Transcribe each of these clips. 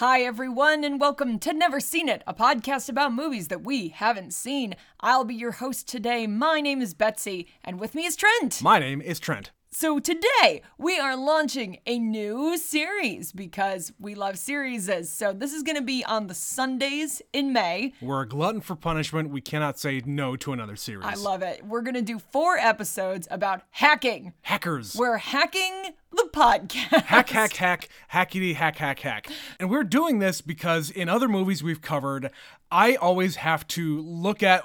Hi, everyone, and welcome to Never Seen It, a podcast about movies that we haven't seen. I'll be your host today. My name is Betsy, and with me is Trent. My name is Trent. So today we are launching a new series because we love series. So this is going to be on the Sundays in May. We're a glutton for punishment. We cannot say no to another series. I love it. We're going to do four episodes about hacking. Hackers. We're hacking the podcast. hack, hack, hack, hackety, hack, hack, hack. And we're doing this because in other movies we've covered, I always have to look at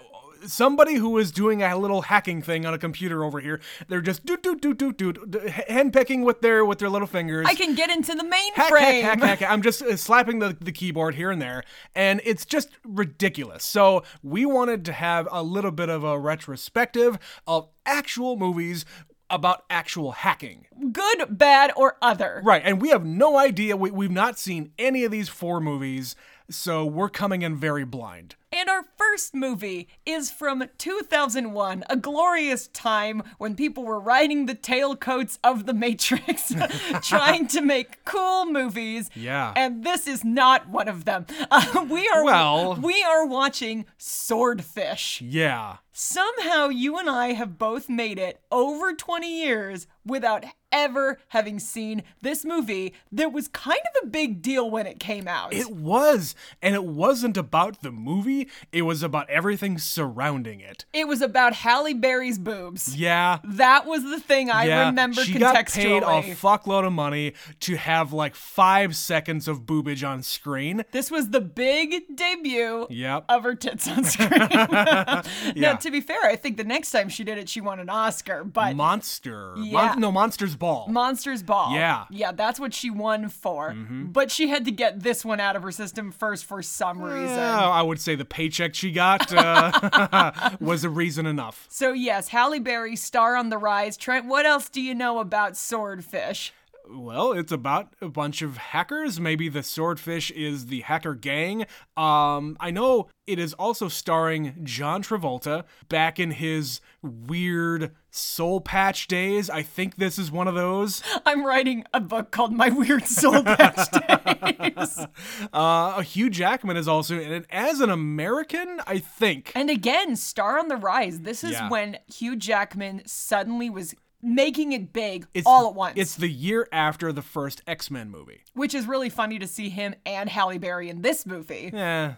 somebody who is doing a little hacking thing on a computer over here. They're just doot doot doot doot doot handpicking with their with their little fingers. I can get into the mainframe. Hack, hack, hack, hack. I'm just uh, slapping the, the keyboard here and there, and it's just ridiculous. So we wanted to have a little bit of a retrospective of actual movies about actual hacking. Good, bad, or other. Right, and we have no idea. We, we've not seen any of these four movies, so we're coming in very blind. And our first movie is from 2001, a glorious time when people were riding the tailcoats of the Matrix, trying to make cool movies. Yeah. And this is not one of them. Uh, we are Well- we are watching Swordfish. Yeah. Somehow you and I have both made it over 20 years without ever having seen this movie that was kind of a big deal when it came out. It was, and it wasn't about the movie, it was about everything surrounding it. It was about Halle Berry's boobs. Yeah. That was the thing I yeah, remember she got paid a fuckload of money to have like five seconds of boobage on screen. this was the big debut Yep. of her tits on screen. Now, Yeah. to be fair, I think the next time she did it, she won an Oscar, but Monster. Yeah. Mon- no, Monsters Ball. Monsters Ball. Yeah. Yeah, that's what she won for. But she had to get this one out of her system first for some reason. Yeah, I would say the paycheck she got uh, was a reason enough. So, yes, Halle Berry, star on the rise. Trent, what else do you know about Swordfish? Well, it's about a bunch of hackers. Maybe the Swordfish is the hacker gang. Um, I know it is also starring John Travolta back in his weird soul patch days. I think this is one of those. I'm writing a book called My Weird Soul Patch Days. Uh, Hugh Jackman is also in it as an American, I think. And again, star on the rise. This is Yeah. when Hugh Jackman suddenly was making it big It's, all at once. It's the year after the first X Men movie. which is really funny to see him and Halle Berry in this movie. Yeah,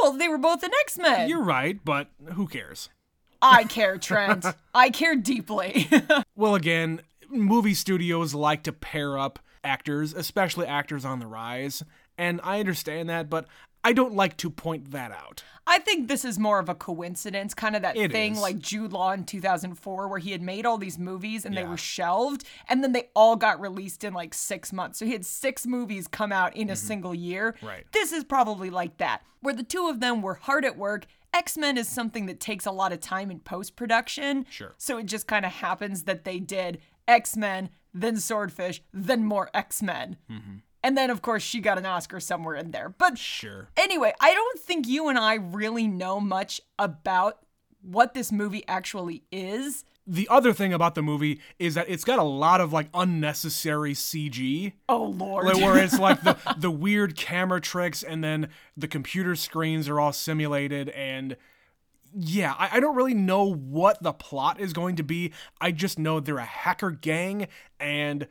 Well, they were both in X Men. you're right, but who cares? I care, Trent. I care deeply. Well, again, movie studios like to pair up actors, especially actors on the rise, and I understand that, but I don't like to point that out. I think this is more of a coincidence, kind of that It thing is. like Jude Law in 2004, where he had made all these movies and they were shelved, and then they all got released in like six months. So he had six movies come out in a single year. Mm-hmm. Right. This is probably like that, where the two of them were hard at work. X Men is something that takes a lot of time in post production. Sure. So it just kind of happens that they did X Men, then Swordfish, then more X Men. And then, of course, she got an Oscar somewhere in there. But Sure. Anyway, I don't think you and I really know much about what this movie actually is. The other thing about the movie is that it's got a lot of like unnecessary CG. Oh lord. Where it's like the, the weird camera tricks and then the computer screens are all simulated and yeah, I, I don't really know what the plot is going to be. I just know they're a hacker gang and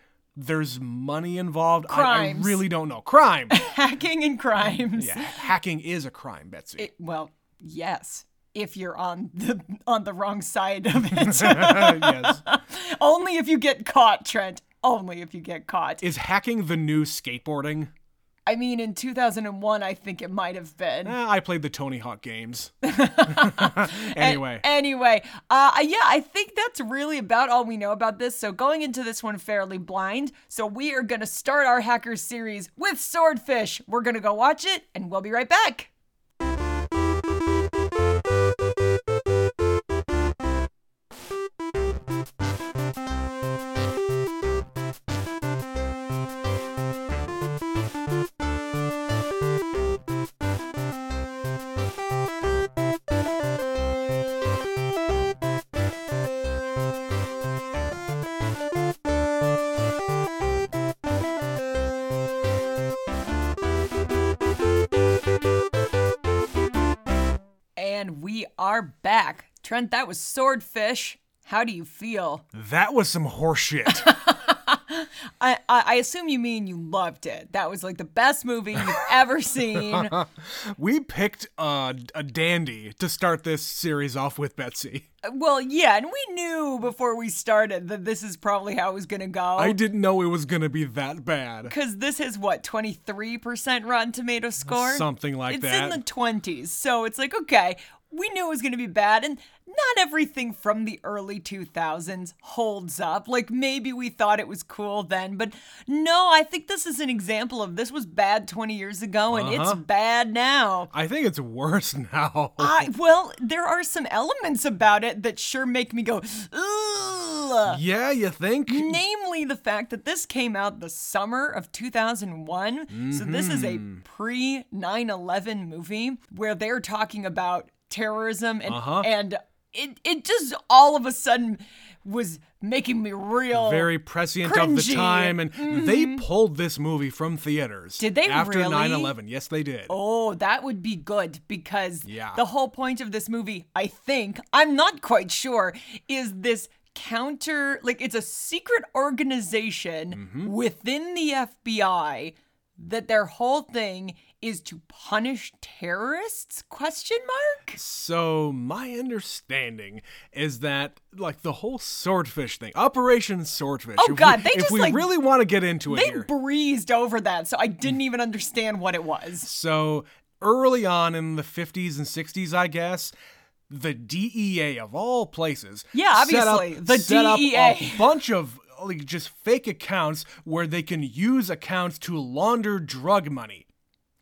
there's money involved. I, I really don't know. Crime. Hacking and crimes. yeah, hacking is a crime, Betsy. It- well, yes. If you're on the on the wrong side of it. yes. Only if you get caught, Trent. Only if you get caught. Is hacking the new skateboarding? I mean, in 2001, I think it might have been. Eh, I played the Tony Hawk games. anyway. Anyway, uh, yeah, I think that's really about all we know about this. So going into this one fairly blind. So we are gonna start our hackers series with Swordfish. We're gonna go watch it, and we'll be right back. Trent, that was Swordfish. How do you feel? That was some horseshit. I, I, I assume you mean you loved it. That was like the best movie you've ever seen. we picked a, a dandy to start this series off with, Betsy. Well, yeah, and we knew before we started that this is probably how it was going to go. I didn't know it was going to be that bad. Because this is what, 23% Rotten Tomato score? Something like it's that. It's in the 20s. So it's like, okay, we knew it was going to be bad. And not everything from the early 2000s holds up. Like maybe we thought it was cool then, but no, I think this is an example of this was bad 20 years ago and Uh-huh. it's bad now. I think it's worse now. I well, there are some elements about it that sure make me go, ugh. yeah, you think? Namely, the fact that this came out the summer of 2001. So, this is a Mm-hmm. pre 9 11 movie where they're talking about terrorism and, Uh-huh. and it, it just all of a sudden was making me real. Very prescient of the time, and they pulled this movie from theaters. Did they after really? 9/11? Yes, they did. Oh, that would be good because Yeah. the whole point of this movie, I think, I'm not quite sure, is this counter like it's a secret organization Mm-hmm. within the FBI that their whole thing is to punish terrorists question mark So my understanding is that like the whole swordfish thing, Operation Swordfish. Oh, if we- God, they if just, we like- really want to get into it they here. breezed over that so i didn't even understand what it was So early on in the 50s and 60s, I guess, the DEA of all places, Yeah, set up- obviously, the set up DEA. a bunch of like just fake accounts where they can use accounts to launder drug money.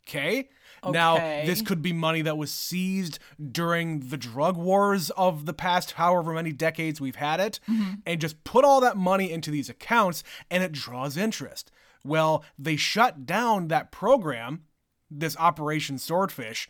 Okay. Now, this could be money that was seized during the drug wars of the past however many decades we've had it, Mm-hmm. and just put all that money into these accounts and it draws interest. Well, they shut down that program, this Operation Swordfish,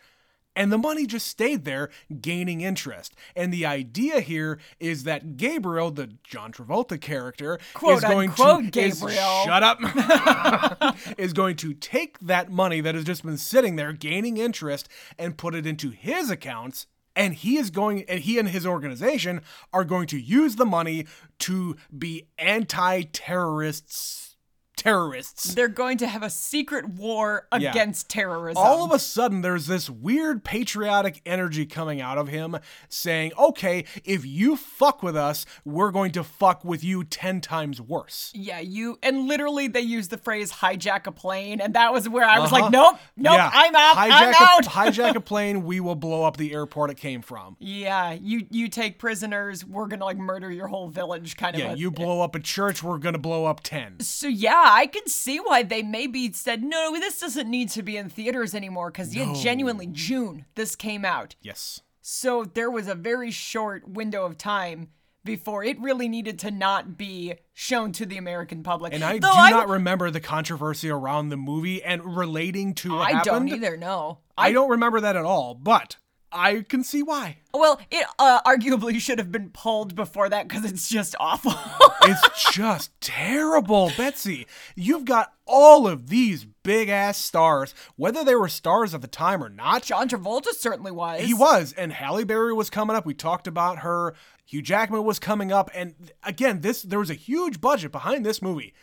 and the money just stayed there, gaining interest. And the idea here is that Gabriel, the John Travolta character, Quote, is going to is- Gabriel. shut up. is going to take that money that has just been sitting there, gaining interest, and put it into his accounts. And he is going, and he and his organization are going to use the money to be anti-terrorists. Terrorists. they're going to have a secret war Yeah. against terrorism all of a sudden there's this weird patriotic energy coming out of him saying okay if you fuck with us we're going to fuck with you 10 times worse Yeah, you and literally they use the phrase hijack a plane, and that was where I was Uh-huh. like, nope, nope, Yeah. I'm out, hijack I'm a, hijack a plane we will blow up the airport it came from yeah, you you take prisoners, we're gonna like murder your whole village, kind of. yeah you blow up a church we're gonna blow up 10 So yeah, I can see why they maybe said no, this doesn't need to be in theaters anymore because yeah, genuinely June this came out, yes so there was a very short window of time. Before it really needed to not be shown to the American public, and i Though do I not remember the controversy around the movie and relating to what I happened don't either. No, i don't remember that at all but i can see why Well, it uh, arguably should have been pulled before that because it's just awful. it's just terrible, Betsy. You've got all of these big ass stars, whether they were stars at the time or not. John Travolta certainly was. He was, and Halle Berry was coming up. We talked about her. Hugh Jackman was coming up, and again, this there was a huge budget behind this movie,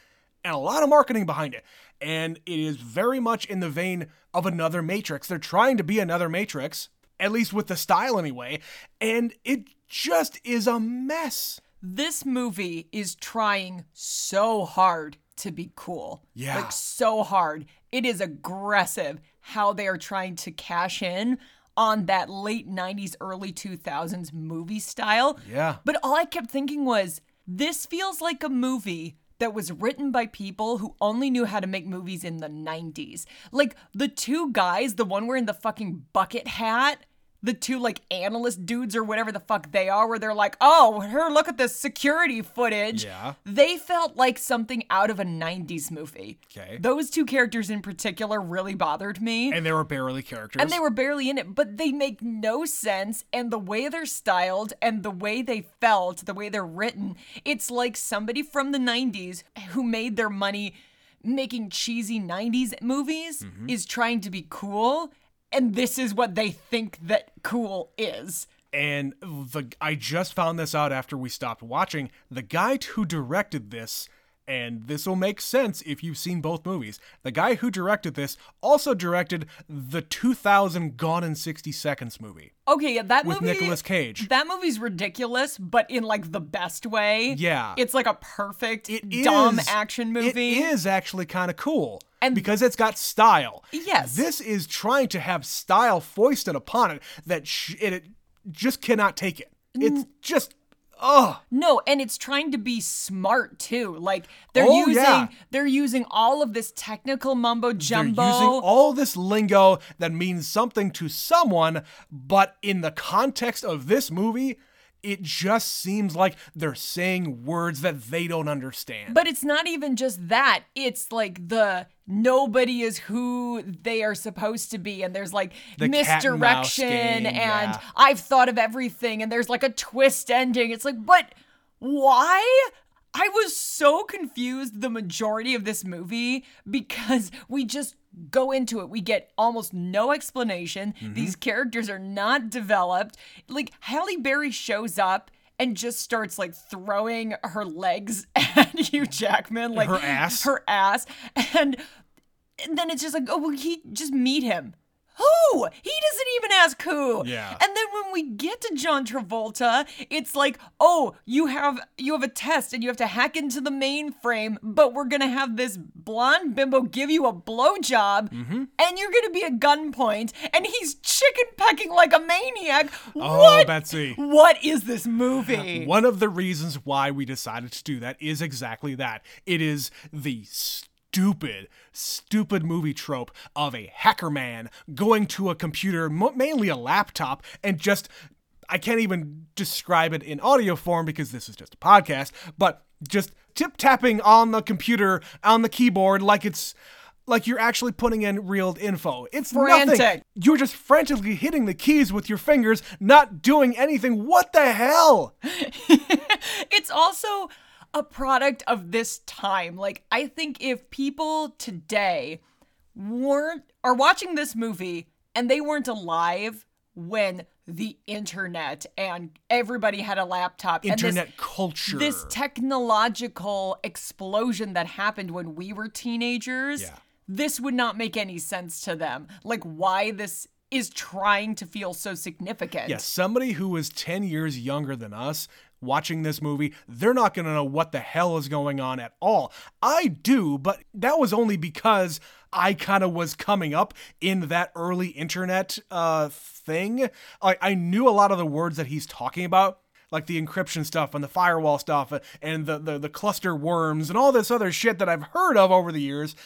and a lot of marketing behind it. And it is very much in the vein of another Matrix. They're trying to be another Matrix, at least with the style anyway, and it just is a mess. This movie is trying so hard to be cool. Yeah. Like, so hard. It is aggressive how they are trying to cash in on that late 90s, early 2000s movie style. Yeah. But all I kept thinking was, this feels like a movie that was written by people who only knew how to make movies in the 90s. Like the two guys, the one wearing the fucking bucket hat, the two like analyst dudes or whatever the fuck they are, where they're like, oh, here, look at this security footage. Yeah. They felt like something out of a 90s movie. Okay. Those two characters in particular really bothered me. And they were barely characters. And they were barely in it, but they make no sense. And the way they're styled and the way they felt, the way they're written, it's like somebody from the 90s who made their money making cheesy 90s movies Mm-hmm. is trying to be cool. And this is what they think that cool is. And the I just found this out after we stopped watching. The guy who directed this, and this will make sense if you've seen both movies. The guy who directed this also directed the 2000 Gone in 60 Seconds movie Okay, yeah, that with movie Nicolas Cage. That movie's ridiculous, but in like the best way. Yeah. It's like a perfect It dumb is- action movie. It is actually kind of cool. And- because it's got style. Yes. This is trying to have style foisted upon it that sh- it, it just cannot take it. It's just oh No, and it's trying to be smart too. Like they're Oh, using yeah. they're using all of this technical mumbo jumbo. They're using all this lingo that means something to someone, but in the context of this movie, it just seems like they're saying words that they don't understand. But it's not even just that. It's like the nobody is who they are supposed to be. And there's like The cat and mouse misdirection and yeah. I've thought of everything. And there's like a twist ending. It's like, but why? I was so confused the majority of this movie because we just go into it. We get almost no explanation. Mm-hmm. These characters are not developed. Like Halle Berry shows up and just starts like throwing her legs at Hugh Jackman, like Her ass? her ass, and, and then it's just like, oh, well, he just meet him. Who? He doesn't even ask who. Yeah. And then when we get to John Travolta, it's like, oh, you have you have a test and you have to hack into the mainframe, but we're gonna have this blonde bimbo give you a blowjob, Mm-hmm. and you're gonna be at gunpoint, and he's chicken pecking like a maniac. oh, what? Betsy. What is this movie? One of the reasons why we decided to do that is exactly that. It is the stupid, stupid movie trope of a hacker man going to a computer, mainly a laptop, and just. I can't even describe it in audio form because this is just a podcast, but just tip tapping on the computer, on the keyboard, like it's. Like you're actually putting in real info. It's nothing. You're just frantically hitting the keys with your fingers, not doing anything. What the hell? it's also a product of this time. Like, I think if people today weren't are watching this movie and they weren't alive when the internet and everybody had a laptop and Internet this, culture. this technological explosion that happened when we were teenagers Yeah. this would not make any sense to them like why this is trying to feel so significant Yeah, somebody who was 10 years younger than us watching this movie, they're not going to know what the hell is going on at all. I do, but that was only because I kind of was coming up in that early internet uh, thing. I, I knew a lot of the words that he's talking about. Like the encryption stuff and the firewall stuff and the, the, the cluster worms and all this other shit that I've heard of over the years.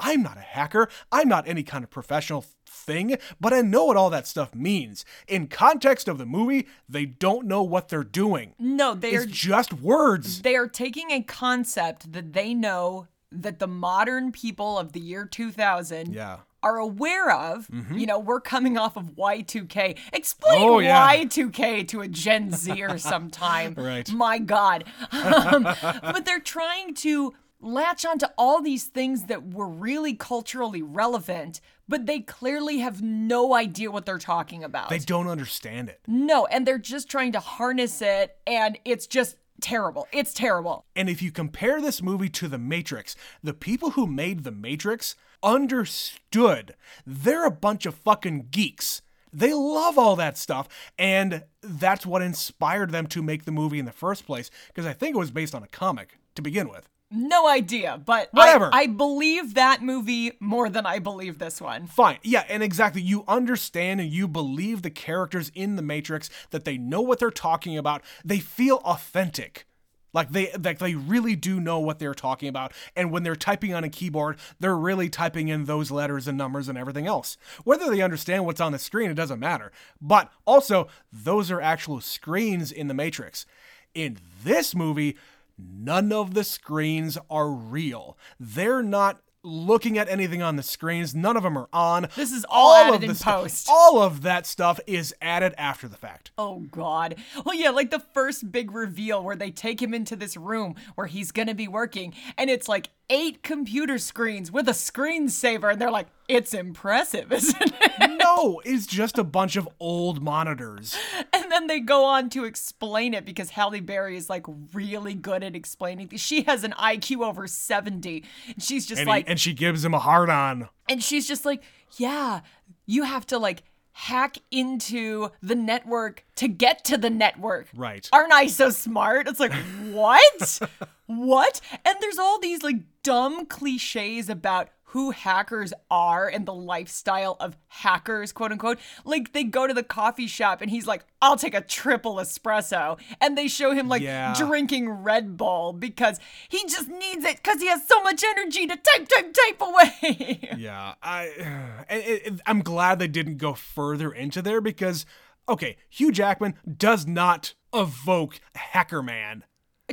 I'm not a hacker. I'm not any kind of professional thing, but I know what all that stuff means. In context of the movie, they don't know what they're doing. no they are just words. they are taking a concept that they know that the modern people of the year 2000 Yeah. are aware of. You know, we're coming off of Y2K. Explain Oh, yeah. Y2K to a Gen Zer sometime. Right. My God. Um, but they're trying to latch onto all these things that were really culturally relevant, but they clearly have no idea what they're talking about. They don't understand it. no, and they're just trying to harness it, and it's just terrible. It's terrible. And if you compare this movie to The Matrix, the people who made The Matrix understood they're a bunch of fucking geeks. They love all that stuff, and that's what inspired them to make the movie in the first place, because I think it was based on a comic to begin with. No idea, but I- Whatever. I, believe that movie more than I believe this one. Fine. Yeah, and exactly. You understand and you believe the characters in the Matrix that they know what they're talking about. They feel authentic. Like they like they really do know what they're talking about. And when they're typing on a keyboard, they're really typing in those letters and numbers and everything else. Whether they understand what's on the screen, it doesn't matter. But also, those are actual screens in the Matrix. In this movie, none of the screens are real. They're not looking at anything on the screens. None of them are on. This is all added in stu- post. all of that stuff is added after the fact. Oh God. Well, yeah, like the first big reveal where they take him into this room where he's gonna be working, and it's like eight computer screens with a screensaver, and they're like, it's impressive, isn't it? no, it's just a bunch of old monitors. And then they go on to explain it because Halle Berry is like really good at explaining. She has an IQ over 70. And she's just And, like, he, and she gives him a hard on. And she's just like, yeah, you have to like hack into the network to get to the network. Right. Aren't I so smart? It's like, what? what? And there's all these like dumb cliches about who hackers are and the lifestyle of hackers, quote unquote. Like they go to the coffee shop and he's like, I'll take a triple espresso. And they show him like Yeah. drinking Red Bull because he just needs it because he has so much energy to type, type, type away. Yeah, I, and it, it- I'm glad they didn't go further into there because, okay, Hugh Jackman does not evoke Hacker Man.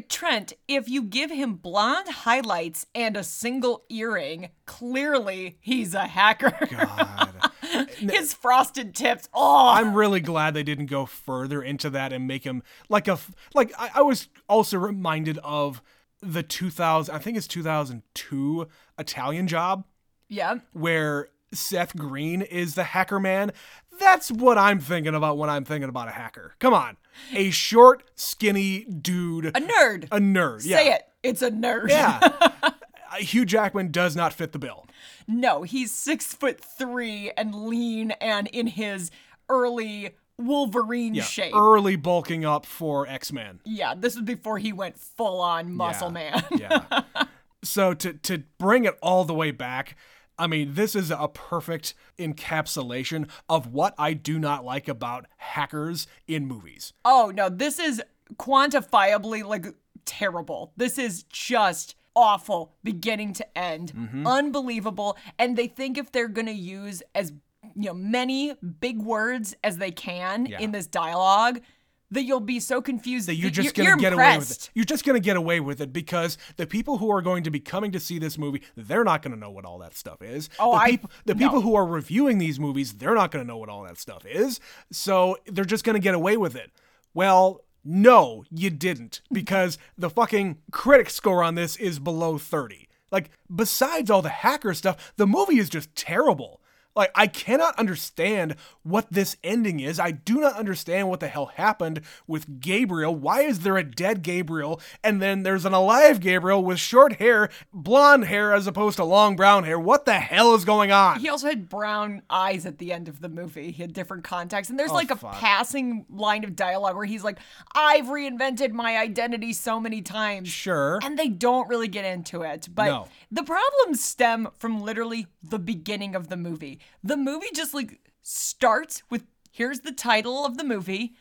Trent, if you give him blonde highlights and a single earring, clearly he's a hacker. God. His frosted tips. Oh, I'm really glad they didn't go further into that and make him like a like I, I was also reminded of the 2000 I think it's 2002 Italian Job yeah. where Seth Green is the hacker man. That's what I'm thinking about when I'm thinking about a hacker. Come on, a short, skinny dude, A nerd. a nerd. Say yeah. it. It's a nerd. Yeah. Uh, Hugh Jackman does not fit the bill. no, he's six foot three and lean and in his early Wolverine Yeah, shape. early bulking up for X Men. yeah, this was before he went full on muscle man. yeah. So to to bring it all the way back, I mean, this is a perfect encapsulation of what I do not like about hackers in movies. Oh no, this is quantifiably like terrible. This is just awful beginning to end. Mm-hmm. Unbelievable. And they think if they're going to use as you know many big words as they can Yeah. in this dialogue that you'll be so confused That you're just gonna you're get away with it. You're just gonna get away with it because the people who are going to be coming to see this movie, they're not gonna know what all that stuff is. Oh, the I- people, the no. people who are reviewing these movies, they're not gonna know what all that stuff is. So they're just gonna get away with it. Well, no, you didn't, because the fucking critic score on this is below 30. Like, besides all the hacker stuff, the movie is just terrible. Like, I cannot understand what this ending is. I do not understand what the hell happened with Gabriel. Why is there a dead Gabriel and then there's an alive Gabriel with short hair, blonde hair as opposed to long brown hair? What the hell is going on? He also had brown eyes at the end of the movie. He had different contacts. And there's oh, like a Oh, fuck. passing line of dialogue where he's like, I've reinvented my identity so many times. Sure. And they don't really get into it. But No. the problems stem from literally the beginning of the movie. The movie just like starts with here's the title of the movie,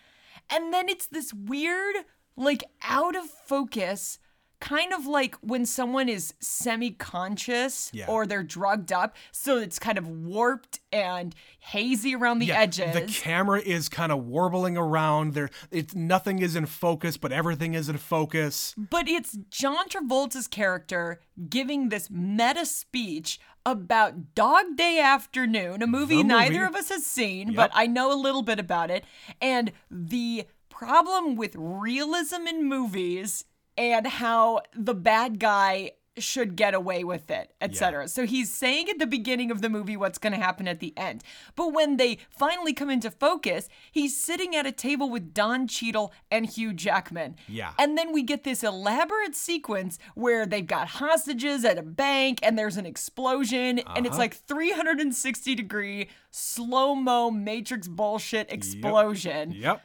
and then it's this weird, like out of focus. Kind of like when someone is semi conscious Yeah. or they're drugged up. So it's kind of warped and hazy around the Yeah, edges. The camera is kind of warbling around. There, it's nothing is in focus, but everything is in focus. But it's John Travolta's character giving this meta speech about Dog Day Afternoon, a movie, The neither of us has seen, but I know a little bit about it. And the problem with realism in movies and how the bad guy should get away with it, etc. So he's saying at the beginning of the movie what's going to happen at the end. But when they finally come into focus, he's sitting at a table with Don Cheadle and Hugh Jackman. Yeah. And then we get this elaborate sequence where they've got hostages at a bank and there's an explosion and it's uh-huh. like 360 degree slow mo matrix bullshit explosion. Yep.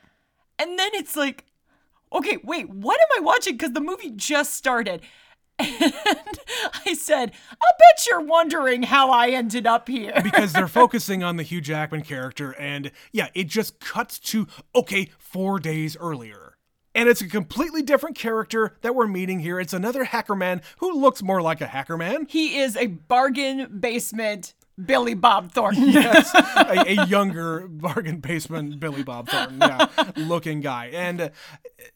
And then it's like, okay, wait, what am I watching? Because the movie just started. And I said, I bet you're wondering how I ended up here. because they're focusing on the Hugh Jackman character, and yeah, it just cuts to okay, four days earlier. And it's a completely different character that we're meeting here. It's another hacker man who looks more like a hacker man. He is a bargain basement Billy Bob Thornton. yes, a, a younger bargain basement Billy Bob Thornton, yeah, looking guy. And uh,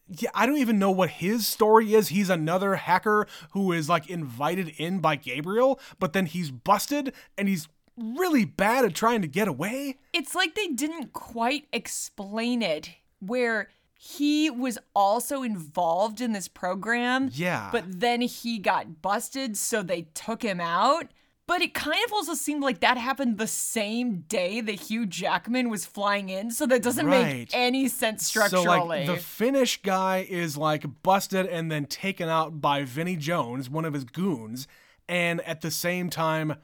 yeah, I don't even know what his story is. He's another hacker who is like invited in by Gabriel, but then he's busted and he's really bad at trying to get away. It's like they didn't quite explain it where he was also involved in this program. Yeah. But then he got busted, so they took him out. But it kind of also seemed like that happened the same day that Hugh Jackman was flying in, so that doesn't Right. make any sense structurally. So like the Finnish guy is like busted and then taken out by Vinnie Jones, one of his goons, and at the same time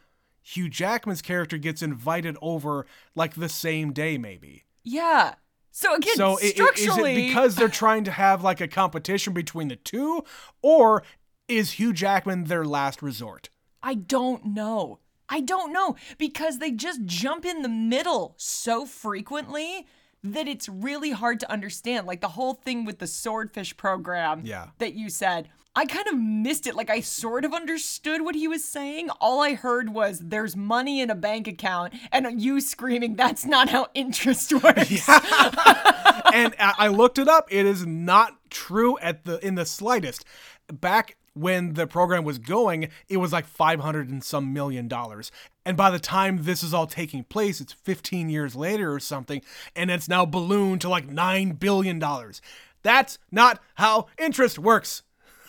Hugh Jackman's character gets invited over like the same day maybe. yeah. So again, So i- i- is it because they're trying to have like a competition between the two or is Hugh Jackman their last resort? I don't know. I don't know because they just jump in the middle so frequently that it's really hard to understand. Like the whole thing with the swordfish program Yeah. that you said. I kind of missed it. Like I sort of understood what he was saying. All I heard was there's money in a bank account and you screaming that's not how interest works. and I I looked it up. It is not true at the in the slightest. Back when the program was going, it was like 500 and some million dollars. And by the time this is all taking place, it's 15 years later or something, and it's now ballooned to like 9 billion dollars. That's not how interest works.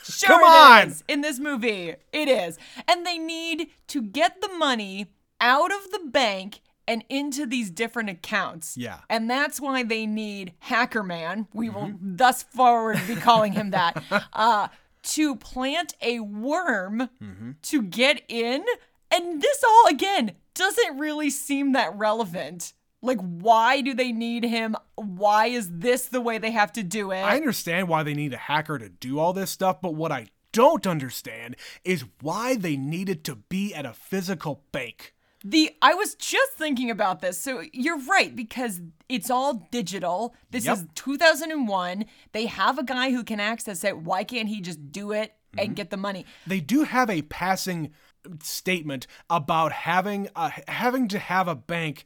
Sure Come on! is. In this movie, it is. And they need to get the money out of the bank and into these different accounts. Yeah. And that's why they need Hacker Man. We will thus forward be calling him that. uh, to plant a worm mm-hmm. to get in. And this all, again, doesn't really seem that relevant. Like, why do they need him? Why is this the way they have to do it? I understand why they need a hacker to do all this stuff, but what I don't understand is why they needed to be at a physical bank. The I was just thinking about this. So you're right because it's all digital. This Yep. is 2001. They have a guy who can access it. Why can't he just do it and mm-hmm. get the money? they do have a passing statement about having a, having to have a bank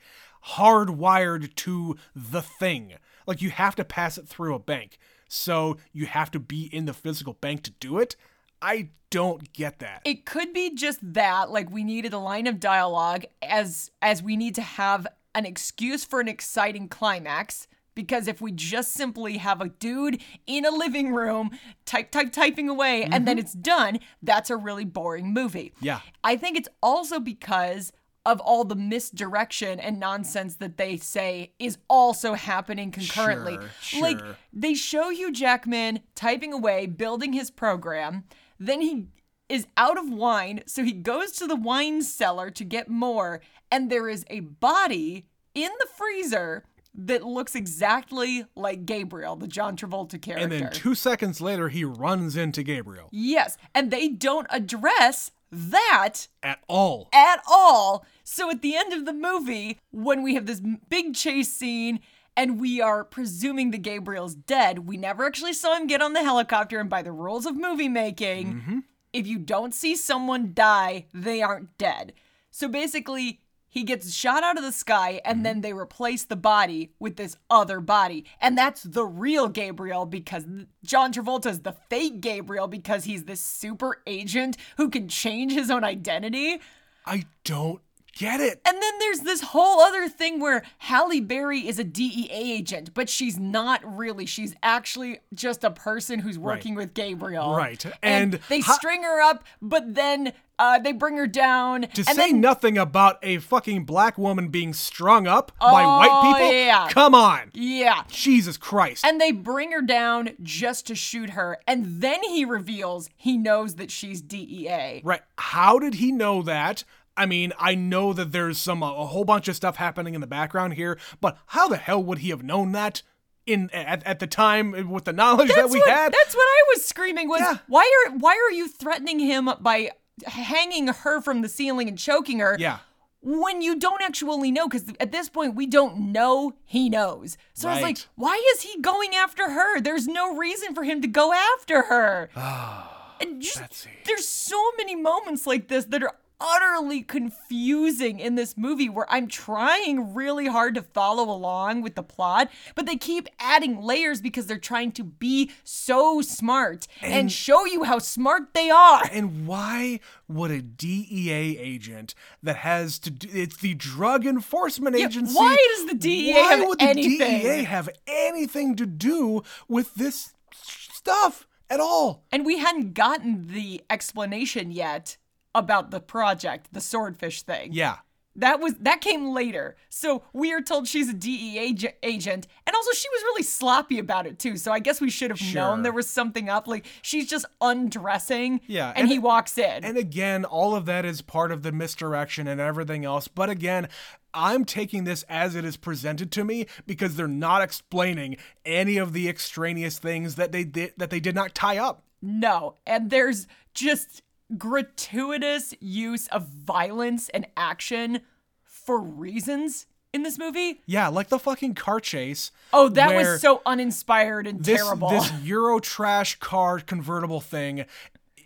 hardwired to the thing. Like you have to pass it through a bank. So you have to be in the physical bank to do it. I don't get that. It could be just that like we needed a line of dialogue as as we need to have an excuse for an exciting climax because if we just simply have a dude in a living room type type typing away and then mm-hmm. it's done, that's a really boring movie. Yeah. I think it's also because of all the misdirection and nonsense that they say is also happening concurrently. Sure, Like they show Hugh Jackman typing away, building his program, then he is out of wine, so he goes to the wine cellar to get more, and there is a body in the freezer that looks exactly like Gabriel, the John Travolta character. And then two seconds later, he runs into Gabriel. yes, and they don't address that At all. at all. So at the end of the movie, when we have this big chase scene and we are presuming that Gabriel's dead, we never actually saw him get on the helicopter. And by the rules of movie making, mm-hmm. if you don't see someone die, they aren't dead. So basically, he gets shot out of the sky and mm-hmm. then they replace the body with this other body. And that's the real Gabriel because John Travolta is the fake Gabriel because he's this super agent who can change his own identity. I don't get it. And then there's this whole other thing where Halle Berry is a DEA agent, but she's not really. She's actually just a person who's working with Gabriel. Right. And, And they ho- string her up, but then uh, they bring her down. To and say then nothing about a fucking black woman being strung up by white Oh, people? yeah. Come on. Yeah. Jesus Christ. And they bring her down just to shoot her. And then he reveals he knows that she's DEA. right. How did he know that? I mean, I know that there's some a whole bunch of stuff happening in the background here, but how the hell would he have known that in at, at the time eh, with the knowledge that That's we what, had? That's what I was screaming was Yeah. why are why are you threatening him by hanging her from the ceiling and choking her? Yeah. When you don't actually know, because at this point we don't know he knows. So I was like, why is he going after her? There's no reason for him to go after her. and just there's so many moments like this that are utterly confusing in this movie where I'm trying really hard to follow along with the plot, but they keep adding layers because they're trying to be so smart and, And- show you how smart they are. And why would a DEA agent that has to do it's the drug enforcement agency? why does the DEA why have would the anything? DEA have anything to do with this stuff at all? And we hadn't gotten the explanation yet about the project, the swordfish thing. Yeah. That was that came later. So we are told she's a DEA agent, and also she was really sloppy about it too. So I guess we should have Sure. known there was something up. Like she's just undressing, Yeah, and, and- he walks in. And again, all of that is part of the misdirection and everything else. But again, I'm taking this as it is presented to me because they're not explaining any of the extraneous things that they did that they did not tie up. no, and there's just gratuitous use of violence and action for reasons in this movie. Yeah, like the fucking car chase. Oh, that was so uninspired and this terrible. this Euro trash car convertible thing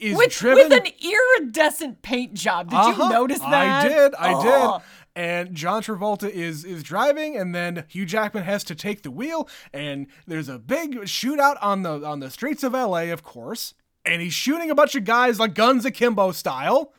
is with, driven with an iridescent paint job. Did Uh-huh. you notice that? I did. I Oh. did. And John Travolta is is driving, and then Hugh Jackman has to take the wheel, and there's a big shootout on the on the streets of L.A. Of course, and he's shooting a bunch of guys like guns akimbo style,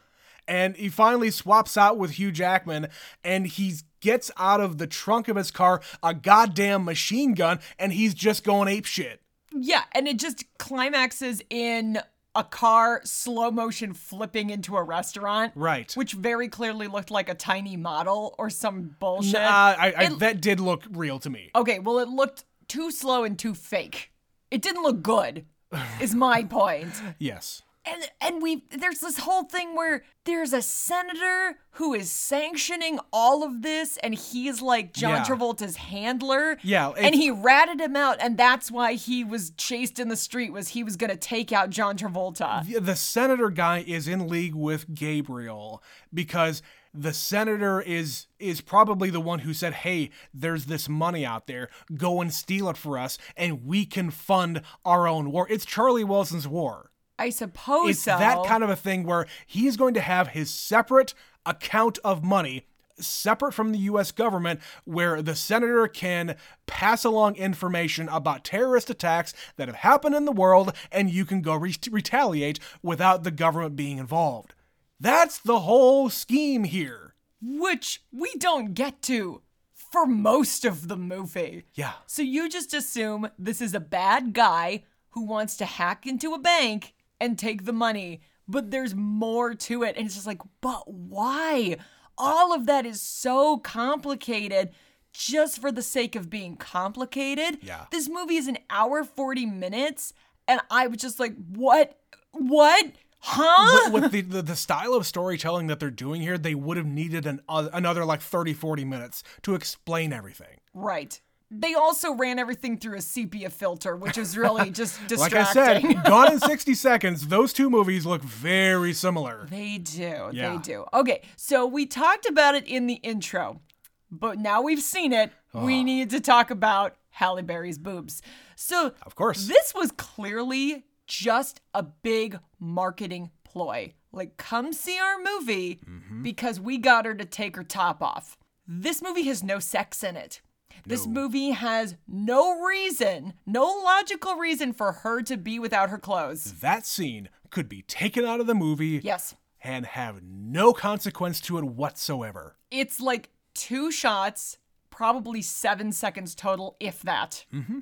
and he finally swaps out with Hugh Jackman, and he gets out of the trunk of his car a goddamn machine gun, and he's just going ape shit. Yeah, and it just climaxes in a car slow motion flipping into a restaurant. Right. Which very clearly looked like a tiny model or some bullshit. Uh, I, I, It- that did look real to me. okay, well, it looked too slow and too fake. It didn't look good, is my point. Yes. And and we there's this whole thing where there's a senator who is sanctioning all of this, and he's like John Yeah. Travolta's handler. Yeah, and he ratted him out, and that's why he was chased in the street. Was he was gonna take out John Travolta? the- the senator guy is in league with Gabriel because the senator is is probably the one who said, "Hey, there's this money out there. Go and steal it for us and we can fund our own war." It's Charlie Wilson's war. I suppose It's so. that kind of a thing where he's going to have his separate account of money separate from the US government where the senator can pass along information about terrorist attacks that have happened in the world and you can go re- retaliate without the government being involved. That's the whole scheme here. which we don't get to for most of the movie. Yeah. So you just assume this is a bad guy who wants to hack into a bank and take the money, but there's more to it. And it's just like, but why? All of that is so complicated just for the sake of being complicated. Yeah. This movie is an hour 40 minutes, and I was just like, what? What? Huh? With, with the, the, the style of storytelling that they're doing here, they would have needed an, uh, another like 30, 40 minutes to explain everything. Right. They also ran everything through a sepia filter, which is really just distracting. Like I said. Gone in 60 Seconds, those two movies look very similar. they do. Yeah. They do. Okay, so we talked about it in the intro, but now we've seen it. We need to talk about Halle Berry's boobs. So, Of course. this was clearly just a big marketing ploy. Like, come see our movie Mm-hmm. because we got her to take her top off. This movie has no sex in it. This movie has no reason, no logical reason for her to be without her clothes. that scene could be taken out of the movie Yes. and have no consequence to it whatsoever. It's like two shots, probably seven seconds total, if that. Mm-hmm.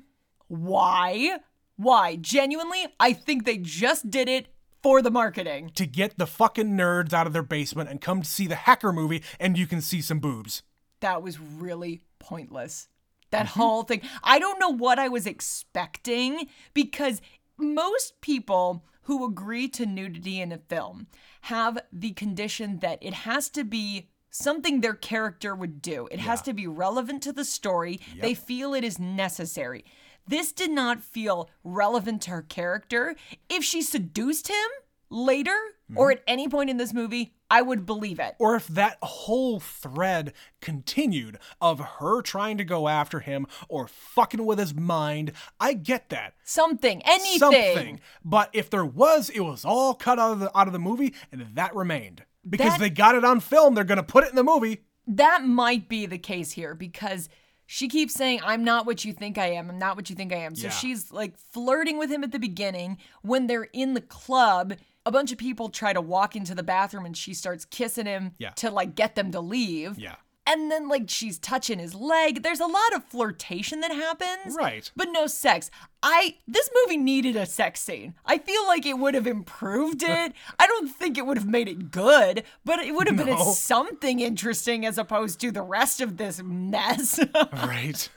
Why? Why? Genuinely, I think they just did it for the marketing. To get the fucking nerds out of their basement and come to see the hacker movie and you can see some boobs. That was really pointless. That mm-hmm. whole thing. I don't know what I was expecting because most people who agree to nudity in a film have the condition that it has to be something their character would do. It has to be relevant to the story. They feel it is necessary. This did not feel relevant to her character. If she seduced him later or mm-hmm. at any point in this movie, I would believe it. Or if that whole thread continued of her trying to go after him or fucking with his mind, I get that. Something, anything. Something. But if there was, it was all cut out of the out of the movie and that remained. because That- they got it on film. They're gonna put it in the movie. that might be the case here because she keeps saying, I'm not what you think I am. I'm not what you think I am. So Yeah. she's like flirting with him at the beginning. When they're in the club, a bunch of people try to walk into the bathroom and she starts kissing him Yeah. to like get them to leave. Yeah. And then like she's touching his leg. There's a lot of flirtation that happens. Right. But no sex. I this movie needed a sex scene. I feel like it would have improved it. I don't think it would have made it good, but it would have been No. something interesting as opposed to the rest of this mess. right?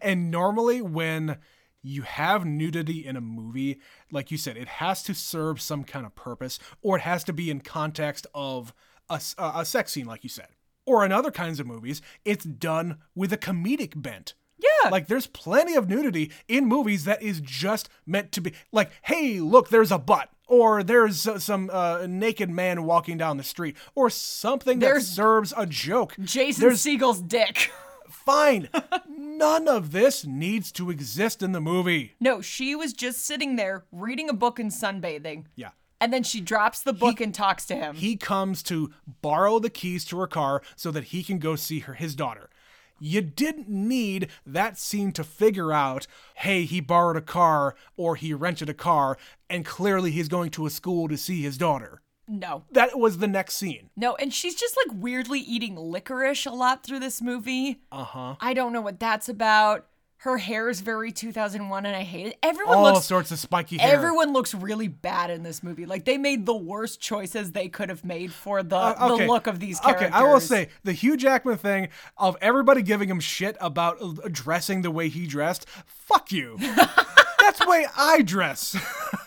And normally, when you have nudity in a movie, like you said, it has to serve some kind of purpose, or it has to be in context of a, a sex scene, like you said. Or in other kinds of movies, it's done with a comedic bent. Yeah. Like there's plenty of nudity in movies that is just meant to be like, hey, look, there's a butt. Or there's uh, some uh, naked man walking down the street, or something There's- that serves a joke. Jason There's Segel's dick. fine. None of this needs to exist in the movie. No, she was just sitting there reading a book and sunbathing. Yeah. And then she drops the book and talks to him. He comes to borrow the keys to her car so that he can go see her his daughter. You didn't need that scene to figure out, hey, he borrowed a car or he rented a car, and clearly he's going to a school to see his daughter. No. That was the next scene. No, and she's just like weirdly eating licorice a lot through this movie. Uh huh. I don't know what that's about. Her hair is very 2001 and I hate it. Everyone All looks sorts of spiky hair. everyone looks really bad in this movie. Like they made the worst choices they could have made for the Uh, okay. the look of these characters. Okay, I will say the Hugh Jackman thing of everybody giving him shit about uh, dressing the way he dressed. Fuck you. That's the way I dress.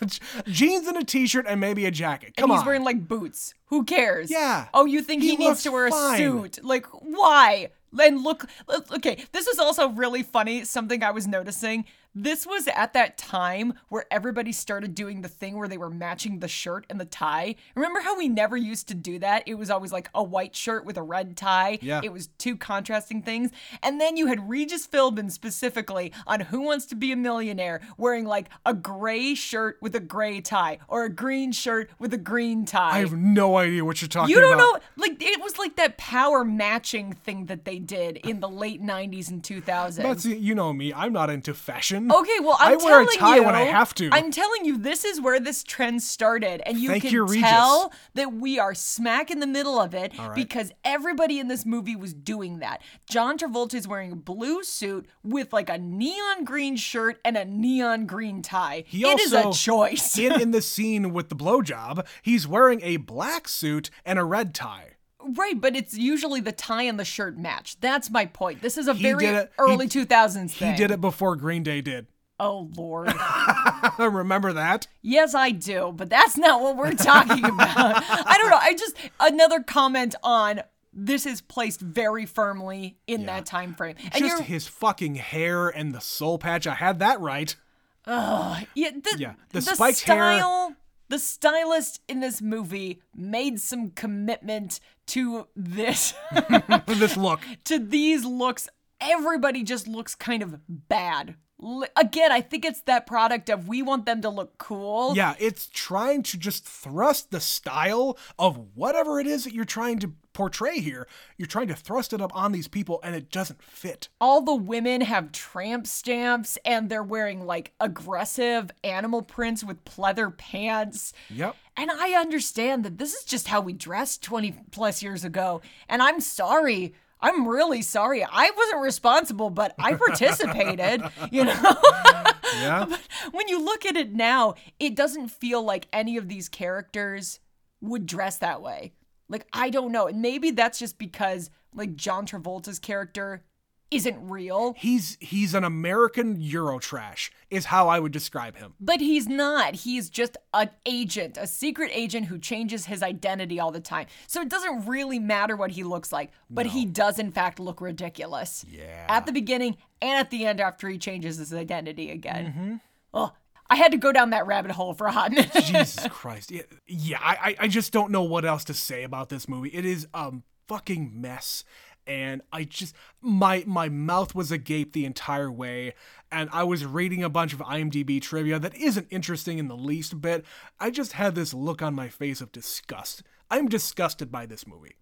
Jeans and a t-shirt and maybe a jacket. Come and he's on. wearing like boots. Who cares? Yeah. Oh, you think he, He needs to wear a fine. suit? Like why? And look- okay, this is also really funny. Something I was noticing. This was at that time where everybody started doing the thing where they were matching the shirt and the tie. Remember how we never used to do that? It was always like a white shirt with a red tie. Yeah. It was two contrasting things. And then you had Regis Philbin specifically on Who Wants to Be a Millionaire wearing like a gray shirt with a gray tie or a green shirt with a green tie. I have no idea what you're talking about. You don't about. know, like it was like that power matching thing that they did in the late '90s and 2000s. But see, you know me. I'm not into fashion. Okay, well, I'm I wear a telling tie you, when I have to. I'm telling you, this is where this trend started, and you Thank can you, tell that we are smack in the middle of it right. because everybody in this movie was doing that. John Travolta is wearing a blue suit with like a neon green shirt and a neon green tie. He it is also- a choice. in in the scene with the blowjob, he's wearing a black suit and a red tie. Right, but it's usually the tie and the shirt match. That's my point. This is a He very did it- early he- 2000s He did it before Green Day did. Oh, Lord. Remember that? yes, I do, but that's not what we're talking about. I don't know. I just, another comment on this is placed very firmly in that time frame. And Just you're, his fucking hair and the soul patch. I had that right. yeah, the, Yeah, the the spiked hair- style, the stylist in this movie made some commitment to this. this look. to these looks, everybody just looks kind of bad. Again, I think it's that product of we want them to look cool. Yeah, it's trying to just thrust the style of whatever it is that you're trying to portray here. You're trying to thrust it up on these people and it doesn't fit. All the women have tramp stamps and they're wearing like aggressive animal prints with pleather pants. Yep. And I understand that this is just how we dressed 20 plus years ago. And I'm sorry. I'm really sorry. I wasn't responsible, but I participated, you know? Yeah. when you look at it now, it doesn't feel like any of these characters would dress that way. Like, I don't know. And maybe that's just because, like, John Travolta's character isn't real, he's he's an American Eurotrash, is how I would describe him. but he's not. He's just an agent, a secret agent who changes his identity all the time. So it doesn't really matter what he looks like, but he does, in fact, look ridiculous. Yeah. At the beginning and at the end after he changes his identity again. Mm-hmm. Oh, I had to go down that rabbit hole for a hot minute. Jesus Christ. Yeah, yeah I, I I just don't know what else to say about this movie. It is a fucking mess. and I just my my mouth was agape the entire way and I was reading a bunch of IMDb trivia that isn't interesting in the least bit. I just had this look on my face of disgust. I'm disgusted by this movie.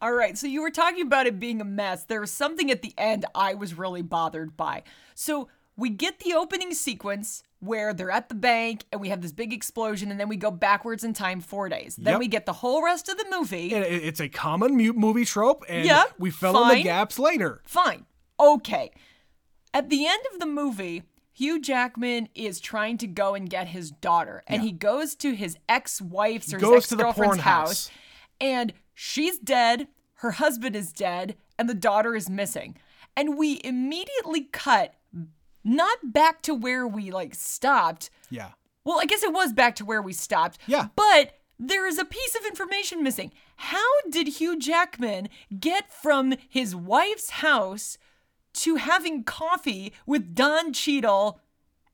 All right, so you were talking about it being a mess. There was something at the end I was really bothered by. So we get the opening sequence where they're at the bank and we have this big explosion, and then we go backwards in time four days. Then Yep. we get the whole rest of the movie. It- It's a common movie trope, and Yeah, we fill in the gaps later. Fine. Okay. At the end of the movie, Hugh Jackman is trying to go and get his daughter, and he goes to his ex-wife's or Goes his ex-girlfriend's house, house. and she's dead, her husband is dead, and the daughter is missing. And we immediately cut not back to where we like stopped. Yeah. Well, I guess it was back to where we stopped. Yeah. But there is a piece of information missing. How did Hugh Jackman get from his wife's house to having coffee with Don Cheadle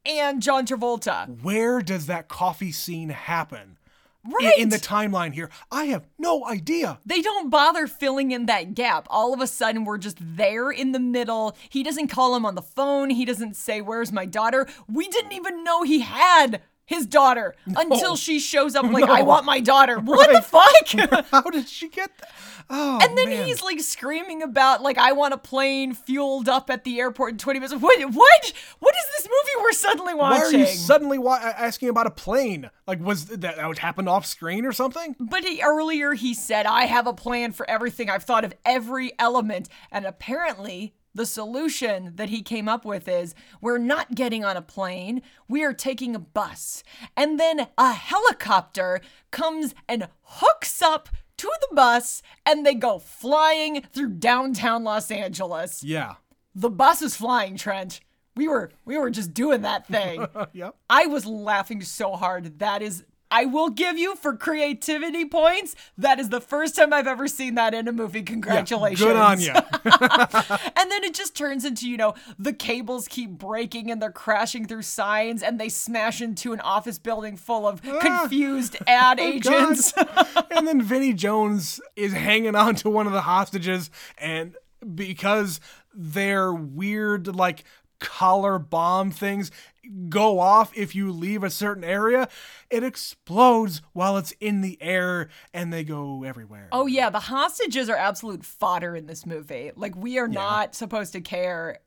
and John Travolta? Where does that coffee scene happen? Right. In the timeline here, I have no idea. they don't bother filling in that gap. All of a sudden, we're just there in the middle. He doesn't call him on the phone. He doesn't say, Where's my daughter? We didn't even know he had his daughter until she shows up, like, I want my daughter. What the fuck? How did she get that? Oh, And then man. he's like screaming about like I want a plane fueled up at the airport in 20 minutes. What what? What is this movie we're suddenly watching? Why are you suddenly wa- asking about a plane? Like, was that that happened off screen or something? but he, earlier he said I have a plan for everything. I've thought of every element and apparently the solution that he came up with is we're not getting on a plane. We are taking a bus. And then a helicopter comes and hooks up to the bus and they go flying through downtown Los Angeles. Yeah. The bus is flying, Trent. We were we were just doing that thing. Yep. I was laughing so hard. That is I will give you for creativity points. That is the first time I've ever seen that in a movie. Congratulations. Good on you. And then it just turns into, you know, the cables keep breaking and they're crashing through signs and they smash into an office building full of ah. confused ad oh, agents. and then Vinnie Jones is hanging on to one of the hostages, and because their weird, like, collar bomb things go off if you leave a certain area, it explodes while it's in the air and they go everywhere. Oh yeah, the hostages are absolute fodder in this movie. Like we are not supposed to care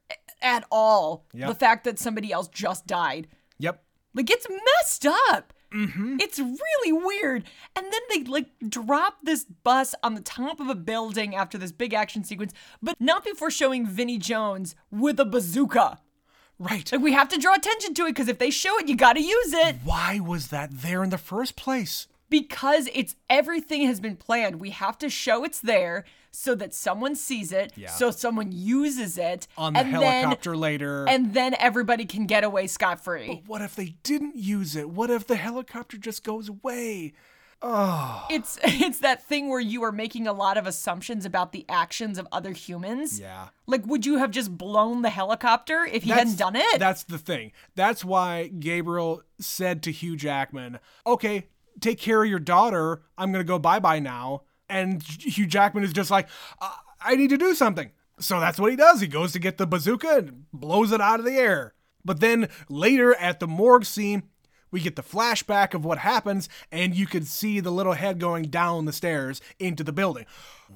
at all Yep. the fact that somebody else just died. Yep. Like it's messed up. Mm-hmm. It's really weird. And then they like drop this bus on the top of a building after this big action sequence, but not before showing Vinnie Jones with a bazooka. Right. Like we have to draw attention to it because if they show it, you got to use it Why was that there in the first place? because it's everything has been planned. We have to show it's there so that someone sees it, Yeah. so someone uses it On the and helicopter later. and then everybody can get away scot free. But what if they didn't use it? What if the helicopter just goes away? Oh. It's it's that thing where you are making a lot of assumptions about the actions of other humans. Yeah. Like, would you have just blown the helicopter if he hadn't done it? That's the thing. That's why Gabriel said to Hugh Jackman, "Okay, take care of your daughter. I'm gonna go bye bye now." And Hugh Jackman is just like, "I- "I need to do something." So that's what he does. He goes to get the bazooka and blows it out of the air. But then later at the morgue scene, we get the flashback of what happens, and you could see the little head going down the stairs into the building.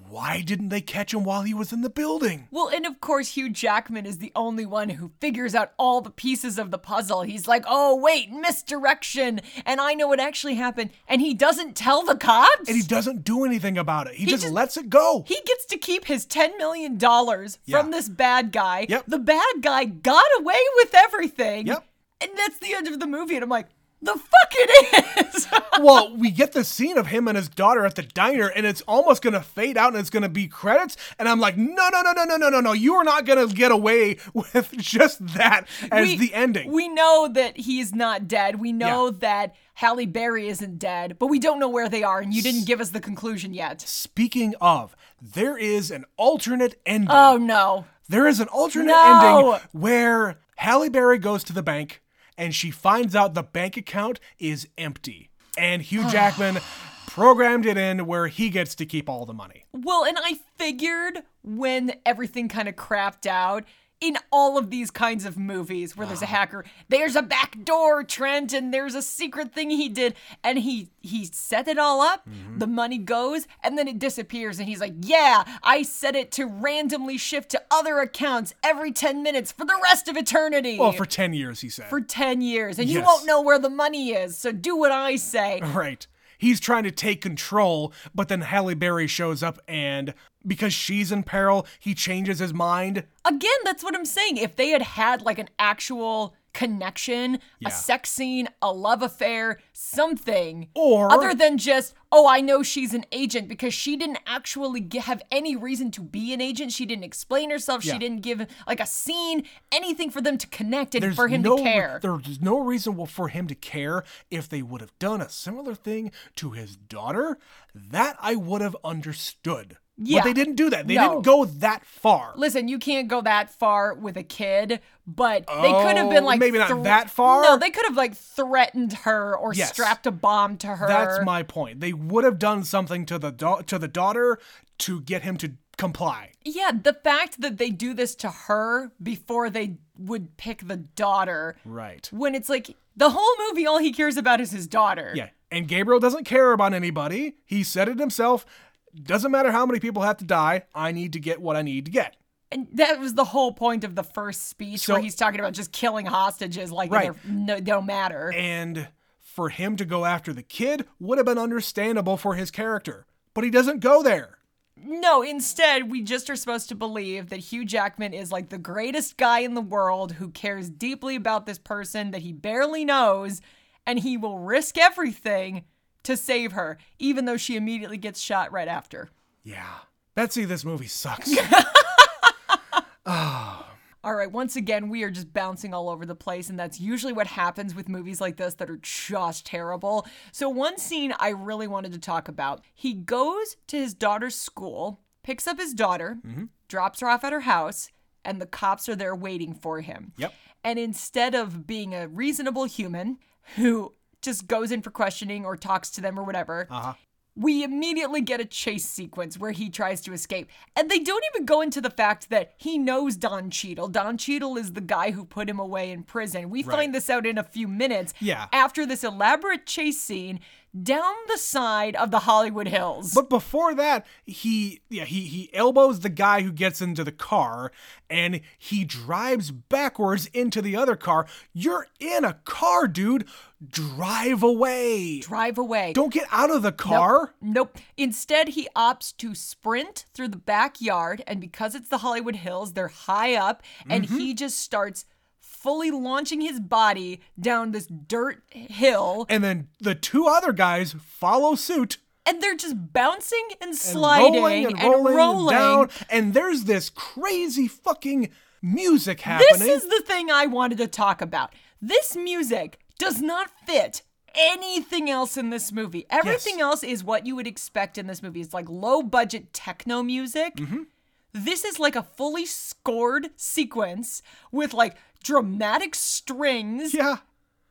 Why didn't they catch him while he was in the building? well, and of course, Hugh Jackman is the only one who figures out all the pieces of the puzzle. He's like, oh, wait, misdirection. And I know what actually happened. And he doesn't tell the cops. And he doesn't do anything about it. He, just, just- lets it go. He gets to keep his $10 million from this bad guy. Yep. The bad guy got away with everything. Yep. And that's the end of the movie. And I'm like, the fuck it is. well, we get the scene of him and his daughter at the diner, and it's almost gonna fade out, and it's gonna be credits. And I'm like, no, no, no, no, no, no, no, no! You are not gonna get away with just that as We- the ending. We know that he's not dead. We know Yeah. that Halle Berry isn't dead, but we don't know where they are, and you didn't give us the conclusion yet. Speaking of, there is an alternate ending. Oh no. There is an alternate No! ending where Halle Berry goes to the bank and she finds out the bank account is empty. And Hugh Jackman programmed it in where he gets to keep all the money. Well, and I figured when everything kind of crapped out in all of these kinds of movies where there's a hacker, there's a back door, Trent, and there's a secret thing he did, and he he set it all up. Mm-hmm. The money goes, and then it disappears, and he's like, "Yeah, I set it to randomly shift to other accounts every ten minutes for the rest of eternity." Well, for 10 years, he said. for 10 years and you won't know where the money is so do what i say Right. He's trying to take control, but then Halle Berry shows up and because she's in peril, he changes his mind. again that's what i'm saying if they had had like an actual connection Yeah. a sex scene a love affair something Or other than just oh i know she's an agent because she didn't actually have any reason to be an agent she didn't explain herself Yeah. she didn't give like a scene anything for them to connect and there's for him no, to care There's no reason for him to care if they would have done a similar thing to his daughter. That I would have understood. Yeah. But they didn't do that. They No. didn't go that far. Listen, you can't go that far with a kid, but they could have Oh, been like maybe not that far? No, they could have like threatened her or Yes. strapped a bomb to her. That's my point. They would have done something to the da- to the daughter to get him to comply. Yeah, the fact that they do this to her before they would pick the daughter, Right. when it's like the whole movie, all he cares about is his daughter. Yeah. And Gabriel doesn't care about anybody. He said it himself. Doesn't matter how many people have to die. I need to get what I need to get. And that was the whole point of the first speech So- where he's talking about just killing hostages like Right. no, they don't matter. And for him to go after the kid would have been understandable for his character. But he doesn't go there. No, instead, we just are supposed to believe that Hugh Jackman is like the greatest guy in the world who cares deeply about this person that he barely knows, and he will risk everything to save her, even though she immediately gets shot right after. Yeah. Betsy, this movie sucks. Ah. All right, once again, we are just bouncing all over the place, and that's usually what happens with movies like this that are just terrible. So, one scene I really wanted to talk about he goes to his daughter's school, picks up his daughter, mm-hmm. drops her off at her house, and the cops are there waiting for him. Yep. And instead of being a reasonable human who just goes in for questioning or talks to them or whatever, Uh-huh. we immediately get a chase sequence where he tries to escape. And they don't even go into the fact that he knows Don Cheadle. Don Cheadle is the guy who put him away in prison. We Right. find this out in a few minutes. Yeah. After this elaborate chase scene down the side of the Hollywood Hills. But before that, he yeah, he he elbows the guy who gets into the car and he drives backwards into the other car. You're in a car, dude. Drive away. Drive away. Don't get out of the car. Nope. Instead, he opts to sprint through the backyard, and because it's the Hollywood Hills, they're high up, and Mm-hmm. he just starts fully launching his body down this dirt hill, And then the two other guys follow suit. and they're just bouncing and sliding and rolling and rolling and rolling, down. And there's this crazy fucking music happening. This is the thing I wanted to talk about. This music does not fit anything else in this movie. Everything else is what you would expect in this movie. It's like low budget techno music. Mm-hmm. This is like a fully scored sequence with like dramatic strings, yeah.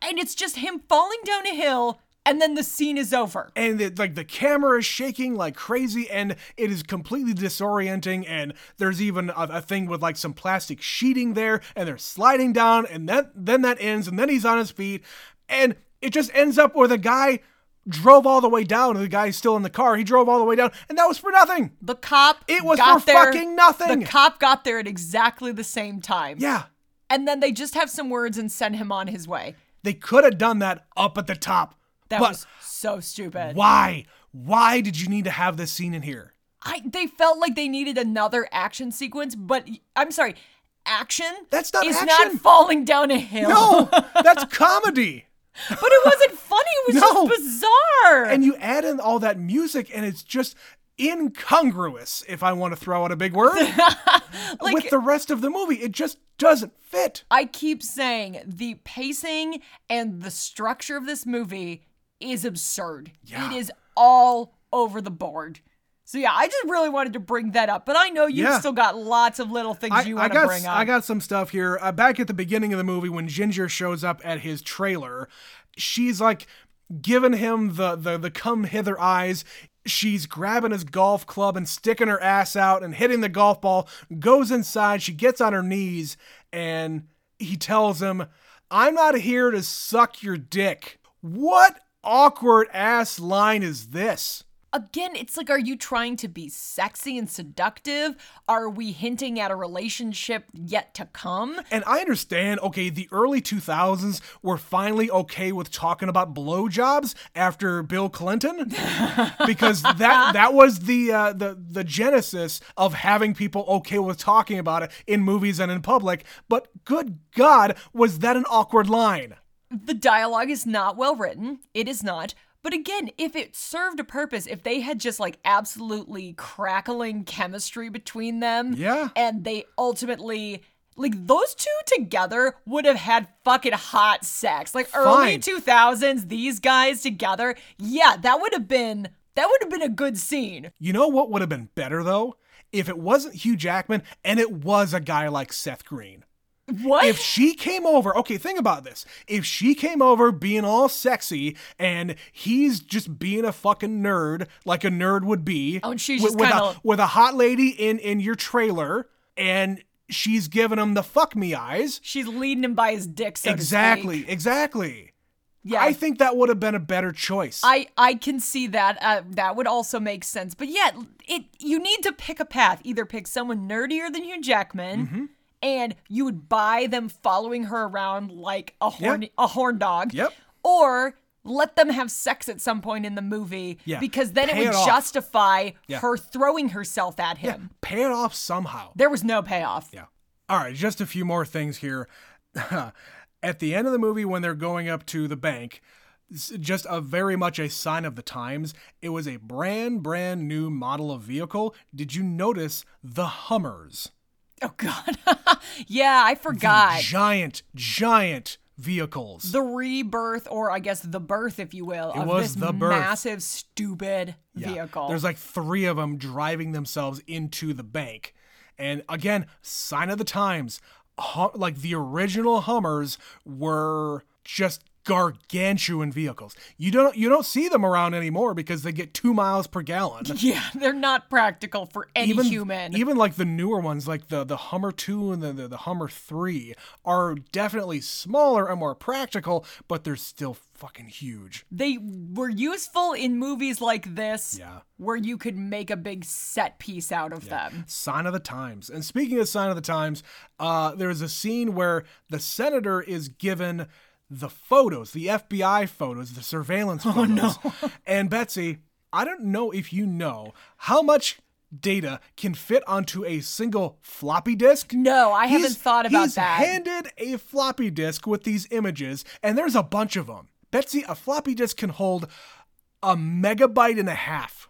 and it's just him falling down a hill, and then the scene is over. and it, like the camera is shaking like crazy and it is completely disorienting and there's even a, a thing with like some plastic sheeting there and they're sliding down and that then that ends and then he's on his feet and it just ends up where the guy drove all the way down and the guy's still in the car he drove all the way down and that was for nothing The cop It was got for there, fucking nothing. The cop got there at exactly the same time. yeah And then they just have some words and send him on his way. they could have done that up at the top That was so stupid. why why did you need to have this scene in here I they felt like they needed another action sequence, but I'm sorry, action That's not is action. not falling down a hill. no that's comedy but it wasn't funny. It was No. just bizarre. and you add in all that music and it's just incongruous if i want to throw out a big word like with the rest of the movie it just doesn't fit I keep saying, the pacing and the structure of this movie is absurd. Yeah. It is all over the board. So yeah, I just really wanted to bring that up, but I know you've Yeah. still got lots of little things I, you want to bring up. I got some stuff here. Uh, back at the beginning of the movie, when Ginger shows up at his trailer, she's like, giving him the the the come hither eyes. She's grabbing his golf club and sticking her ass out and hitting the golf ball. Goes inside. She gets on her knees and he tells him, "I'm not here to suck your dick." What awkward ass line is this? Again, it's like, are you trying to be sexy and seductive? Are we hinting at a relationship yet to come? And I understand, okay, the early 2000s were finally okay with talking about blowjobs after Bill Clinton, because that that was the uh, the the genesis of having people okay with talking about it in movies and in public. But good God, was that an awkward line? The dialogue is not well written. It is not. But again, if it served a purpose, if they had just like absolutely crackling chemistry between them, Yeah. and they ultimately like those two together would have had fucking hot sex. Like early 2000s, these guys together, yeah, that would have been that would have been a good scene. You know what would have been better though? If it wasn't Hugh Jackman and it was a guy like Seth Green. What? if she came over, okay, think about this. If she came over being all sexy and he's just being a fucking nerd, like a nerd would be, Oh, and she's with, just with a, kinda- with a hot lady in in your trailer, and she's giving him the fuck me eyes. She's leading him by his dick, so exactly, exactly. Yeah, I think that would have been a better choice. I I can see that. Uh, that would also make sense. But yeah, it you need to pick a path. Either pick someone nerdier than Hugh Jackman, Mm-hmm. And you would buy them following her around like a horn a horn dog. Yep. Or let them have sex at some point in the movie Yeah, because then it would it justify Yeah. her throwing herself at him. Pay it off somehow. There was no payoff. Yeah. All right, just a few more things here. At the end of the movie, when they're going up to the bank, just a very much a sign of the times. It was a brand, brand new model of vehicle. Did you notice the Hummers? Oh god. yeah, I forgot. Giant, giant vehicles. the rebirth, or I guess the birth, if you will, of was this the massive, stupid Yeah. vehicle. There's like three of them driving themselves into the bank. And again, sign of the times. Hu- like the original Hummers were just gargantuan vehicles. You don't you don't see them around anymore because they get 2 miles per gallon. yeah, they're not practical for any Even human. even like the newer ones like the the Hummer 2 and the, the the Hummer 3 are definitely smaller and more practical, but they're still fucking huge. they were useful in movies like this, Yeah. where you could make a big set piece out of them. Sign of the times. And speaking of sign of the times, uh, there's a scene where the senator is given the photos, the FBI photos, the surveillance oh, photos. Oh, no. and Betsy, I don't know if you know how much data can fit onto a single floppy disk. No, I haven't thought about he's that. handed a floppy disk with these images, and there's a bunch of them. Betsy, a floppy disk can hold a megabyte and a half.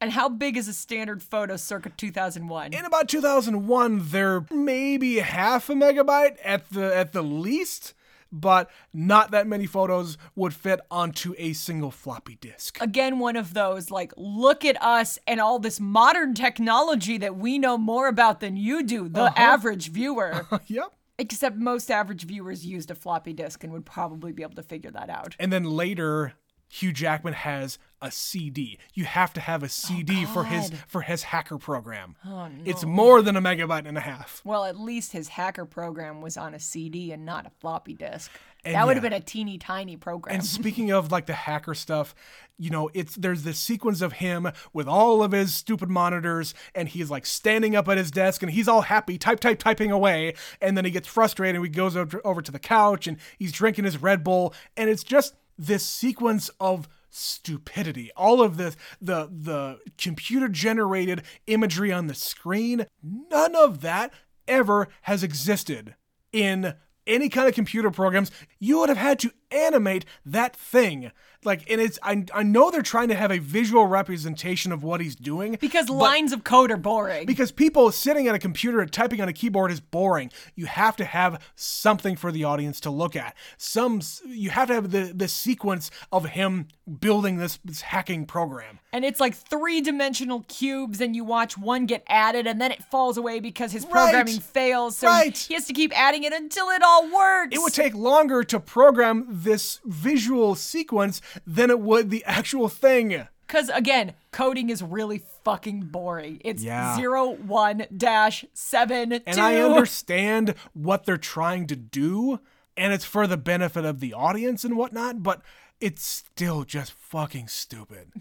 and how big is a standard photo circa 2001? In about 2001, they're maybe half a megabyte at the at the least, but not that many photos would fit onto a single floppy disk. Again, one of those like, look at us and all this modern technology that we know more about than you do, the Uh-huh. average viewer. yep. Except most average viewers used a floppy disk and would probably be able to figure that out. And then later, Hugh Jackman has a CD. You have to have a oh, CD for his Oh, for his hacker program. Oh, no. It's more than a megabyte and a half. Well, at least his hacker program was on a CD and not a floppy disk. And that would have been a teeny tiny program. And speaking of like the hacker stuff, you know, it's there's this sequence of him with all of his stupid monitors, and he's like standing up at his desk, and he's all happy, type, type, typing away, and then he gets frustrated, and he goes over to the couch, and he's drinking his Red Bull, and it's just this sequence of stupidity all of this the the computer generated imagery on the screen none of that ever has existed in any kind of computer programs, you would have had to animate that thing. Like, and it's, I, I know they're trying to have a visual representation of what he's doing. because lines of code are boring. because people sitting at a computer and typing on a keyboard is boring. You have to have something for the audience to look at. Some you have to have the the sequence of him building this, this hacking program. and it's like three dimensional cubes, and you watch one get added, and then it falls away because his Right. programming fails. So Right. he has to keep adding it until it all works. It would take longer to program this visual sequence than it would the actual thing. Because again, coding is really fucking boring. It's Yeah. zero one dash seven two. And I understand what they're trying to do, and it's for the benefit of the audience and whatnot, but it's still just fucking stupid.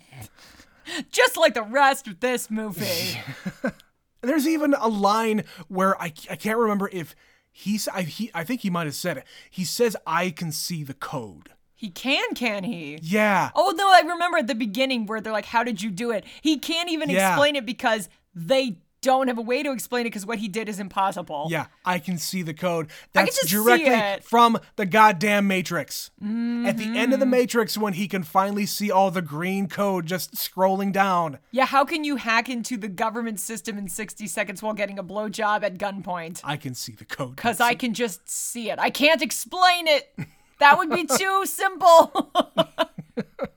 just like the rest of this movie. There's even a line where I, I can't remember if he's I, he I think he might have said it. He says I can see the code. he can, can he? Yeah. Oh no, I remember at the beginning where they're like, "How did you do it?" He can't even Yeah. explain it because they don't have a way to explain it because what he did is impossible. Yeah, I can see the code. can That's directly it. from the goddamn Matrix. At the end of the mm-hmm. Matrix, when he can finally see all the green code just scrolling down. Yeah, how can you hack into the government system in 60 seconds while getting a blowjob at gunpoint? I can see the code. Because I can just see it. I can't explain it. That would be too simple.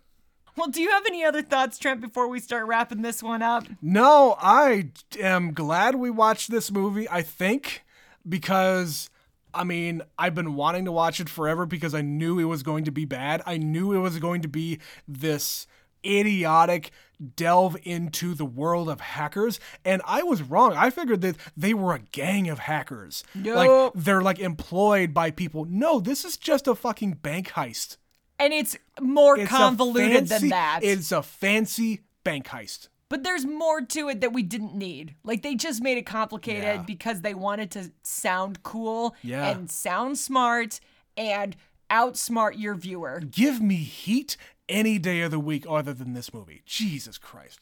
well, do you have any other thoughts, Trent, before we start wrapping this one up? No, I am glad we watched this movie, I think, because I mean, I've been wanting to watch it forever because I knew it was going to be bad. I knew it was going to be this idiotic delve into the world of hackers and I was wrong. I figured that they were a gang of hackers. Like they're like employed by people. No, this is just a fucking bank heist. And it's more It's convoluted fancy- than that. It's a fancy bank heist. But there's more to it that we didn't need. Like they just made it complicated Yeah. because they wanted to sound cool Yeah. and sound smart and outsmart your viewer. Give me heat any day of the week other than this movie. Jesus Christ.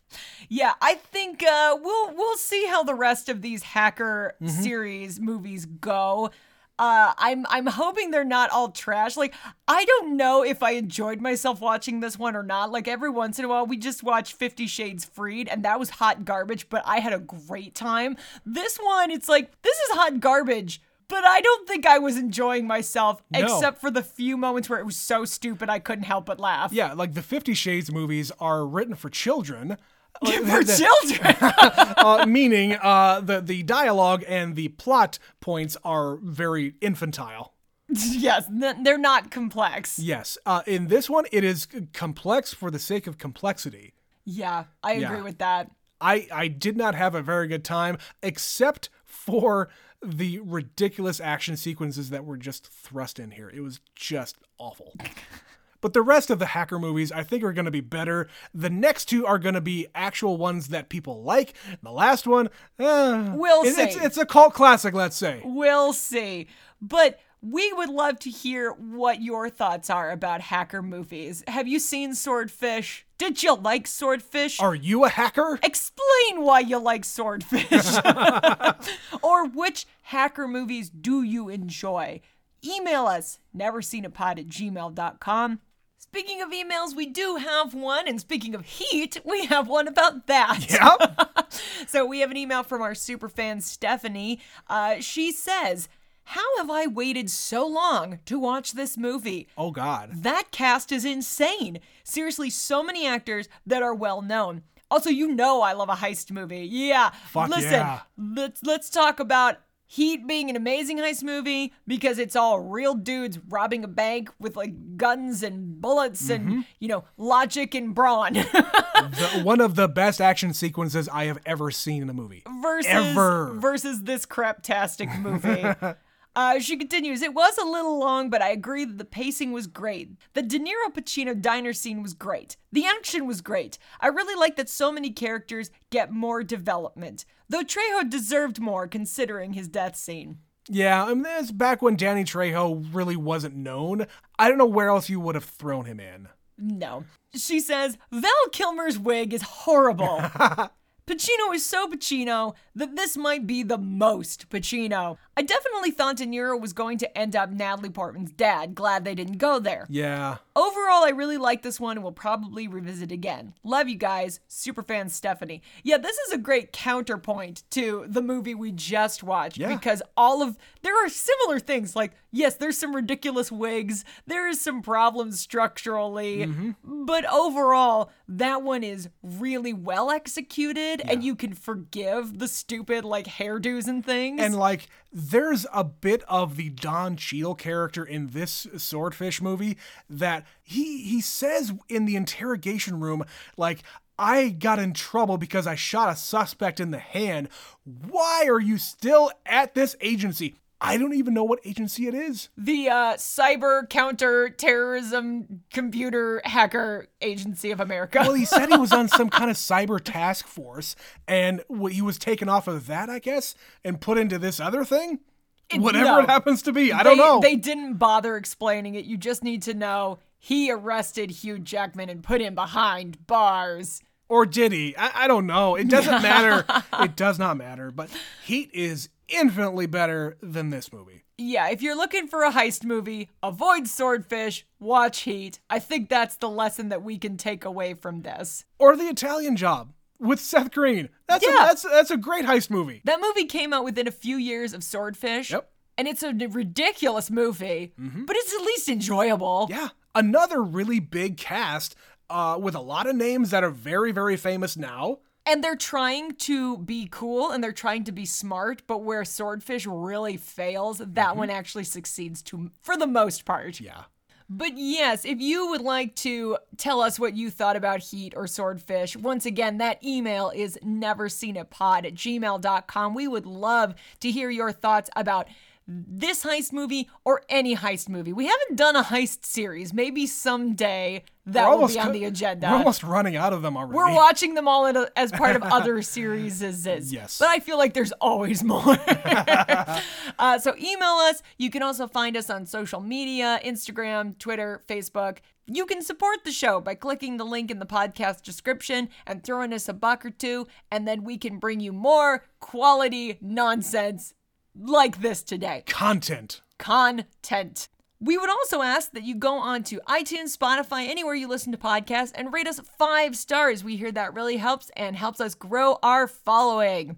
Yeah, I think uh, we'll we'll see how the rest of these hacker Mm-hmm. series movies go. Uh, I'm I'm hoping they're not all trash. Like I don't know if I enjoyed myself watching this one or not. Like every once in a while, we just watch Fifty Shades Freed, and that was hot garbage. But I had a great time. This one, it's like this is hot garbage. But I don't think I was enjoying myself, No. except for the few moments where it was so stupid I couldn't help but laugh. Yeah, like the Fifty Shades movies are written for children. For the- children. uh, meaning uh, the the dialogue and the plot points are very infantile. yes, they're not complex. Yes, uh, in this one, it is complex for the sake of complexity. Yeah, I agree with that. I I did not have a very good time, except for the ridiculous action sequences that were just thrust in here. It was just awful. But the rest of the hacker movies, I think, are going to be better. The next two are going to be actual ones that people like. The last one, eh, We'll it- it's, see. it's a cult classic, let's say. We'll see. But we would love to hear what your thoughts are about hacker movies. Have you seen Swordfish? Did you like Swordfish? Are you a hacker? Explain why you like Swordfish. or which hacker movies do you enjoy? Email us, neverseenitpod at gmail.com. Speaking of emails, we do have one. And speaking of heat, we have one about that. Yep. So we have an email from our super fan Stephanie. Uh, she says, How have I waited so long to watch this movie? oh, God. That cast is insane. Seriously, so many actors that are well known. Also, you know I love a heist movie. Yeah. Fuck Listen, yeah. let's let's talk about Heat being an amazing heist movie because it's all real dudes robbing a bank with like guns and bullets Mm-hmm. and you know logic and brawn The- one of the best action sequences I have ever seen in a movie. versus Ever. versus this craptastic movie. Uh, she continues, it was a little long, but I agree that the pacing was great. The De Niro Pacino diner scene was great. The action was great. I really like that so many characters get more development, though Trejo deserved more considering his death scene. Yeah, I mean, that's back when Danny Trejo really wasn't known. I don't know where else you would have thrown him in. No. She says, Val Kilmer's wig is horrible. Pacino is so Pacino that this might be the most Pacino. I definitely thought De Niro was going to end up Natalie Portman's dad. Glad they didn't go there. Yeah. Overall, I really like this one and will probably revisit again. Love you guys. Super fan Stephanie. Yeah, this is a great counterpoint to the movie we just watched Yeah. because all of there are similar things. Like, yes, there's some ridiculous wigs, there is some problems structurally, mm-hmm. but overall, that one is really well executed and you can forgive the stupid like hairdos and things. And like, there's a bit of the Don Cheadle character in this Swordfish movie that he he says in the interrogation room, like, I got in trouble because I shot a suspect in the hand. Why are you still at this agency? I don't even know what agency it is. the uh, Cyber Counter Terrorism Computer Hacker Agency of America. Well, he said he was on some kind of cyber task force, and he was taken off of that, I guess, and put into this other thing. Whatever no. it happens to be, I don't know. They didn't bother explaining it. You just need to know he arrested Hugh Jackman and put him behind bars. Or did he? I, I don't know. It doesn't matter. It does not matter. But Heat is infinitely better than this movie. Yeah, if you're looking for a heist movie, avoid Swordfish, watch Heat. I think that's the lesson that we can take away from this. Or The Italian Job with Seth Green. That's a, Yeah. that's that's a great heist movie. That movie came out within a few years of Swordfish. Yep. And it's a ridiculous movie, mm-hmm. but it's at least enjoyable. Yeah, another really big cast uh, with a lot of names that are very very famous now. And they're trying to be cool and they're trying to be smart, but where Swordfish really fails, that one actually succeeds to for the most part. Yeah. But yes, if you would like to tell us what you thought about Heat or Swordfish, once again, that email is neverseenitpod at gmail.com. We would love to hear your thoughts about this heist movie or any heist movie. We haven't done a heist series. Maybe someday that will be on co- the agenda. We're almost running out of them already. We're watching them all a, as part of other series. Yes. But I feel like there's always more. uh, so email us. You can also find us on social media Instagram, Twitter, Facebook. You can support the show by clicking the link in the podcast description and throwing us a buck or two, and then we can bring you more quality nonsense like this today Content. content. We would also ask that you go on to iTunes, Spotify, anywhere you listen to podcasts, and rate us five stars. We hear that really helps and helps us grow our following.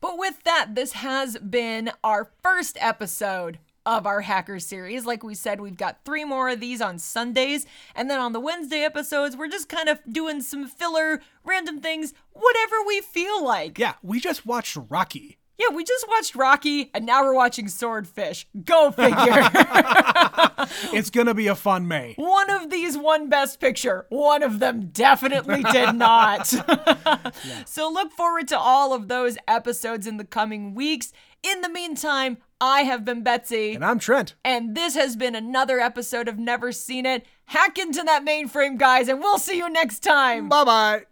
But with that, this has been our first episode of our hacker series. Like we said, we've got three more of these on Sundays. And then on the Wednesday episodes, we're just kind of doing some filler, random things, whatever we feel like. Yeah, we just watched Rocky. Yeah, we just watched Rocky and now we're watching Swordfish. Go figure. It's gonna be a fun May. One of these won Best Picture. One of them definitely did not. So look forward to all of those episodes in the coming weeks. In the meantime, I have been Betsy. And I'm Trent. And this has been another episode of Never Seen It. Hack into that mainframe, guys, and we'll see you next time. Bye bye.